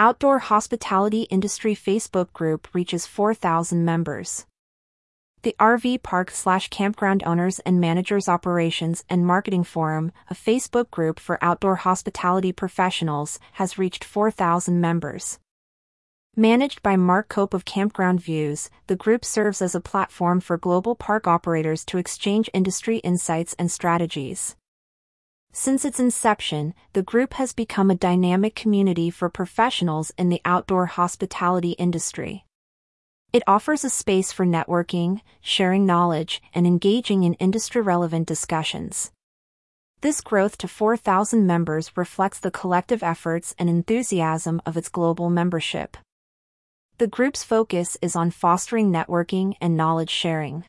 Outdoor Hospitality Industry Facebook group reaches 4,000 members. The RV Park slash Campground Owners and Managers Operations and Marketing Forum, a Facebook group for outdoor hospitality professionals, has reached 4,000 members. Managed by Mark Cope of Campground Views, the group serves as a platform for global park operators to exchange industry insights and strategies. Since its inception, the group has become a dynamic community for professionals in the outdoor hospitality industry. It offers a space for networking, sharing knowledge, and engaging in industry relevant discussions. This growth to 4,000 members reflects the collective efforts and enthusiasm of its global membership. The group's focus is on fostering networking and knowledge sharing.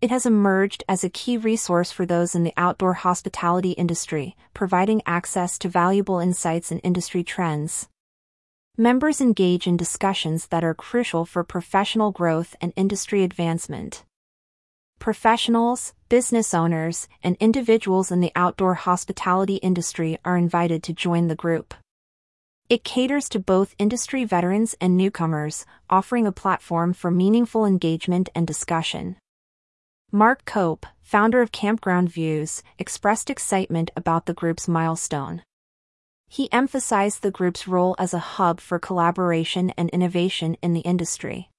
It has emerged as a key resource for those in the outdoor hospitality industry, providing access to valuable insights and industry trends. Members engage in discussions that are crucial for professional growth and industry advancement. Professionals, business owners, and individuals in the outdoor hospitality industry are invited to join the group. It caters to both industry veterans and newcomers, offering a platform for meaningful engagement and discussion. Mark Cope, founder of Campground Views, expressed excitement about the group's milestone. He emphasized the group's role as a hub for collaboration and innovation in the industry.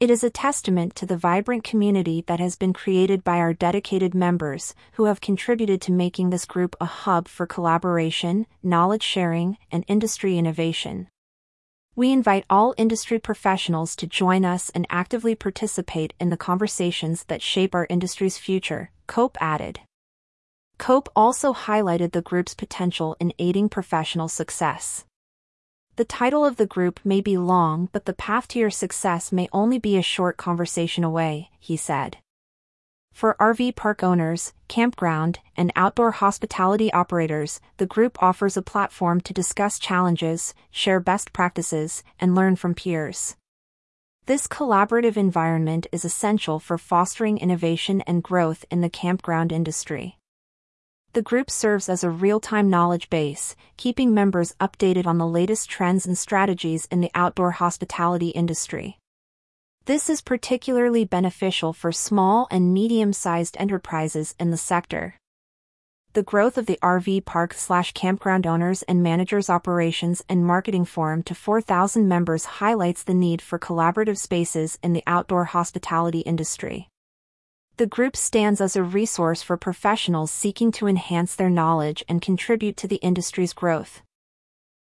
It is a testament to the vibrant community that has been created by our dedicated members, who have contributed to making this group a hub for collaboration, knowledge sharing, and industry innovation. We invite all industry professionals to join us and actively participate in the conversations that shape our industry's future, Cope added. Cope also highlighted the group's potential in aiding professional success. The title of the group may be long, but the path to your success may only be a short conversation away, he said. For RV park owners, campground, and outdoor hospitality operators, the group offers a platform to discuss challenges, share best practices, and learn from peers. This collaborative environment is essential for fostering innovation and growth in the campground industry. The group serves as a real-time knowledge base, keeping members updated on the latest trends and strategies in the outdoor hospitality industry. This is particularly beneficial for small and medium-sized enterprises in the sector. The growth of the RV park slash campground owners and managers operations and marketing forum to 4,000 members highlights the need for collaborative spaces in the outdoor hospitality industry. The group stands as a resource for professionals seeking to enhance their knowledge and contribute to the industry's growth.